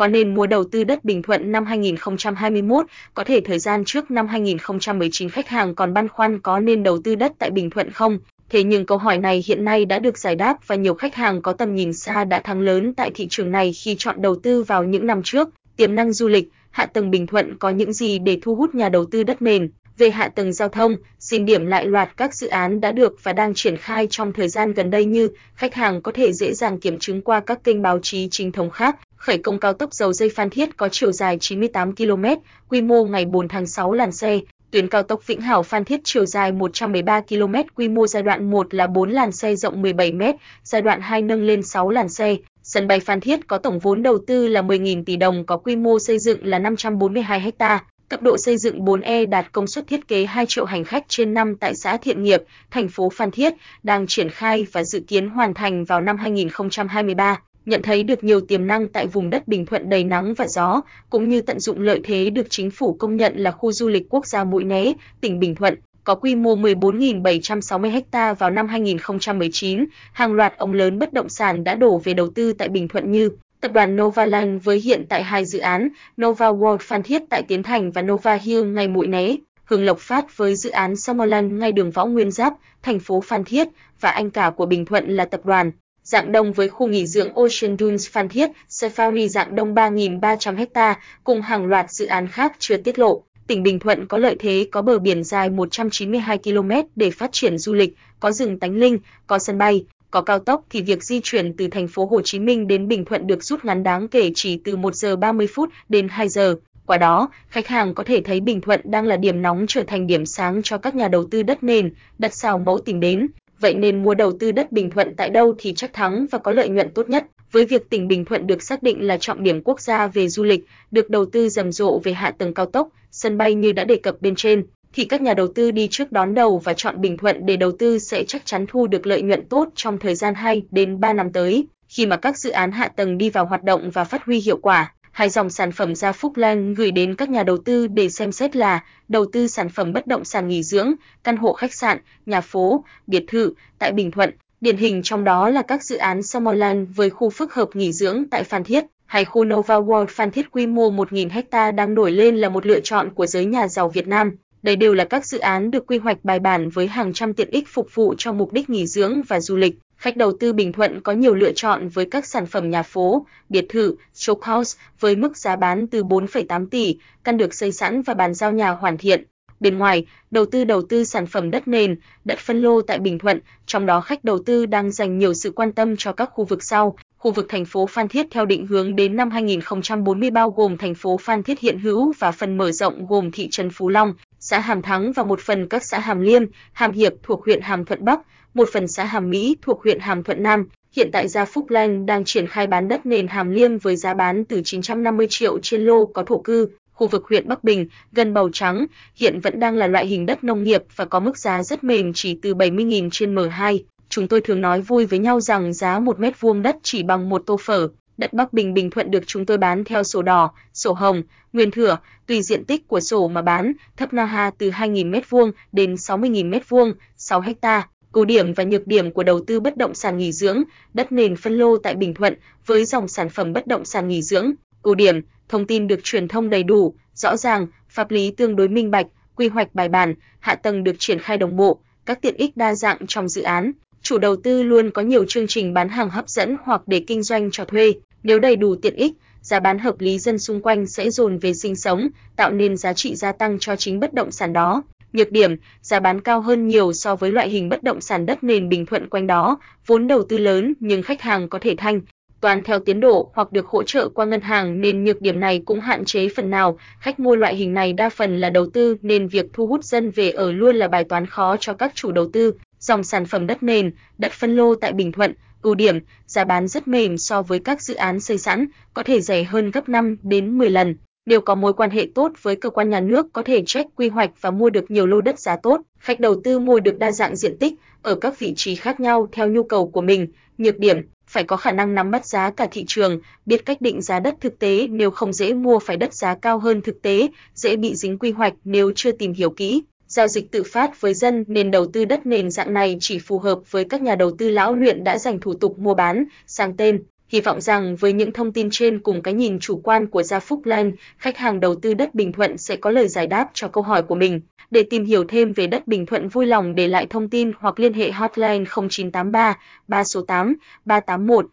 có nên mua đầu tư đất Bình Thuận năm 2021, có thể thời gian trước năm 2019 khách hàng còn băn khoăn có nên đầu tư đất tại Bình Thuận không? Thế nhưng câu hỏi này hiện nay đã được giải đáp và nhiều khách hàng có tầm nhìn xa đã thắng lớn tại thị trường này khi chọn đầu tư vào những năm trước. Tiềm năng du lịch, hạ tầng Bình Thuận có những gì để thu hút nhà đầu tư đất nền? Về hạ tầng giao thông, xin điểm lại loạt các dự án đã được và đang triển khai trong thời gian gần đây như khách hàng có thể dễ dàng kiểm chứng qua các kênh báo chí chính thống khác. Khởi công cao tốc dầu dây Phan Thiết có chiều dài 98 km, quy mô ngày 4 tháng 6 làn xe. Tuyến cao tốc Vĩnh Hảo Phan Thiết chiều dài 113 km, quy mô giai đoạn 1 là 4 làn xe rộng 17 m, giai đoạn 2 nâng lên 6 làn xe. Sân bay Phan Thiết có tổng vốn đầu tư là 10.000 tỷ đồng, có quy mô xây dựng là 542 ha. Cấp độ xây dựng 4E đạt công suất thiết kế 2 triệu hành khách trên năm tại xã Thiện Nghiệp, thành phố Phan Thiết, đang triển khai và dự kiến hoàn thành vào năm 2023. Nhận thấy được nhiều tiềm năng tại vùng đất Bình Thuận đầy nắng và gió, cũng như tận dụng lợi thế được chính phủ công nhận là khu du lịch quốc gia Mũi Né, tỉnh Bình Thuận, có quy mô 14.760 ha vào năm 2019, hàng loạt ông lớn bất động sản đã đổ về đầu tư tại Bình Thuận như Tập đoàn Novaland với hiện tại hai dự án, Nova World Phan Thiết tại Tiến Thành và Nova Hill ngay Mũi Né, Hương Lộc Phát với dự án Summerland ngay đường Võ Nguyên Giáp, thành phố Phan Thiết và anh cả của Bình Thuận là tập đoàn. Dạng Đông với khu nghỉ dưỡng Ocean Dunes Phan Thiết, Safari Dạng Đông 3.300 ha cùng hàng loạt dự án khác chưa tiết lộ. Tỉnh Bình Thuận có lợi thế có bờ biển dài 192 km để phát triển du lịch, có rừng tánh linh, có sân bay, có cao tốc thì việc di chuyển từ thành phố Hồ Chí Minh đến Bình Thuận được rút ngắn đáng kể chỉ từ 1 giờ 30 phút đến 2 giờ. Qua đó, khách hàng có thể thấy Bình Thuận đang là điểm nóng trở thành điểm sáng cho các nhà đầu tư đất nền, đặt xào mẫu tìm đến. Vậy nên mua đầu tư đất Bình Thuận tại đâu thì chắc thắng và có lợi nhuận tốt nhất. Với việc tỉnh Bình Thuận được xác định là trọng điểm quốc gia về du lịch, được đầu tư rầm rộ về hạ tầng cao tốc, sân bay như đã đề cập bên trên, thì các nhà đầu tư đi trước đón đầu và chọn Bình Thuận để đầu tư sẽ chắc chắn thu được lợi nhuận tốt trong thời gian 2 đến 3 năm tới, khi mà các dự án hạ tầng đi vào hoạt động và phát huy hiệu quả. Hai dòng sản phẩm Gia Phúc Lan gửi đến các nhà đầu tư để xem xét là đầu tư sản phẩm bất động sản nghỉ dưỡng, căn hộ khách sạn, nhà phố, biệt thự tại Bình Thuận. Điển hình trong đó là các dự án Summerland với khu phức hợp nghỉ dưỡng tại Phan Thiết, hay khu Nova World Phan Thiết quy mô 1.000 ha đang nổi lên là một lựa chọn của giới nhà giàu Việt Nam. Đây đều là các dự án được quy hoạch bài bản với hàng trăm tiện ích phục vụ cho mục đích nghỉ dưỡng và du lịch. Khách đầu tư Bình Thuận có nhiều lựa chọn với các sản phẩm nhà phố, biệt thự, shophouse với mức giá bán từ 4,8 tỷ, căn được xây sẵn và bàn giao nhà hoàn thiện. Bên ngoài, đầu tư đầu tư sản phẩm đất nền, đất phân lô tại Bình Thuận, trong đó khách đầu tư đang dành nhiều sự quan tâm cho các khu vực sau. Khu vực thành phố Phan Thiết theo định hướng đến năm 2040 bao gồm thành phố Phan Thiết hiện hữu và phần mở rộng gồm thị trấn Phú Long, xã Hàm Thắng và một phần các xã Hàm Liêm, Hàm Hiệp thuộc huyện Hàm Thuận Bắc, một phần xã Hàm Mỹ thuộc huyện Hàm Thuận Nam. Hiện tại Gia Phúc Lan đang triển khai bán đất nền Hàm Liêm với giá bán từ 950 triệu trên lô có thổ cư. Khu vực huyện Bắc Bình, gần Bầu Trắng, hiện vẫn đang là loại hình đất nông nghiệp và có mức giá rất mềm chỉ từ 70.000 trên M2. Chúng tôi thường nói vui với nhau rằng giá một mét vuông đất chỉ bằng một tô phở. Đất Bắc Bình Bình Thuận được chúng tôi bán theo sổ đỏ, sổ hồng, nguyên thửa, tùy diện tích của sổ mà bán, thấp na ha từ 2.000 m2 đến 60.000 m2, 6 ha. Ưu điểm và nhược điểm của đầu tư bất động sản nghỉ dưỡng, đất nền phân lô tại Bình Thuận với dòng sản phẩm bất động sản nghỉ dưỡng. Ưu điểm, thông tin được truyền thông đầy đủ, rõ ràng, pháp lý tương đối minh bạch, quy hoạch bài bản, hạ tầng được triển khai đồng bộ, các tiện ích đa dạng trong dự án. Chủ đầu tư luôn có nhiều chương trình bán hàng hấp dẫn hoặc để kinh doanh cho thuê. Nếu đầy đủ tiện ích, giá bán hợp lý dân xung quanh sẽ dồn về sinh sống, tạo nên giá trị gia tăng cho chính bất động sản đó. Nhược điểm, giá bán cao hơn nhiều so với loại hình bất động sản đất nền bình thuận quanh đó, vốn đầu tư lớn nhưng khách hàng có thể thanh toán theo tiến độ hoặc được hỗ trợ qua ngân hàng nên nhược điểm này cũng hạn chế phần nào. Khách mua loại hình này đa phần là đầu tư nên việc thu hút dân về ở luôn là bài toán khó cho các chủ đầu tư. Dòng sản phẩm đất nền, đất phân lô tại Bình Thuận, ưu điểm, giá bán rất mềm so với các dự án xây sẵn, có thể rẻ hơn gấp 5 đến 10 lần. Đều có mối quan hệ tốt với cơ quan nhà nước có thể check quy hoạch và mua được nhiều lô đất giá tốt. Khách đầu tư mua được đa dạng diện tích ở các vị trí khác nhau theo nhu cầu của mình. Nhược điểm, phải có khả năng nắm bắt giá cả thị trường, biết cách định giá đất thực tế nếu không dễ mua phải đất giá cao hơn thực tế, dễ bị dính quy hoạch nếu chưa tìm hiểu kỹ. Giao dịch tự phát với dân nên đầu tư đất nền dạng này chỉ phù hợp với các nhà đầu tư lão luyện đã dành thủ tục mua bán, sang tên. Hy vọng rằng với những thông tin trên cùng cái nhìn chủ quan của Gia Phúc lan, khách hàng đầu tư đất Bình Thuận sẽ có lời giải đáp cho câu hỏi của mình. Để tìm hiểu thêm về đất Bình Thuận vui lòng để lại thông tin hoặc liên hệ hotline 0983 3 số 8 381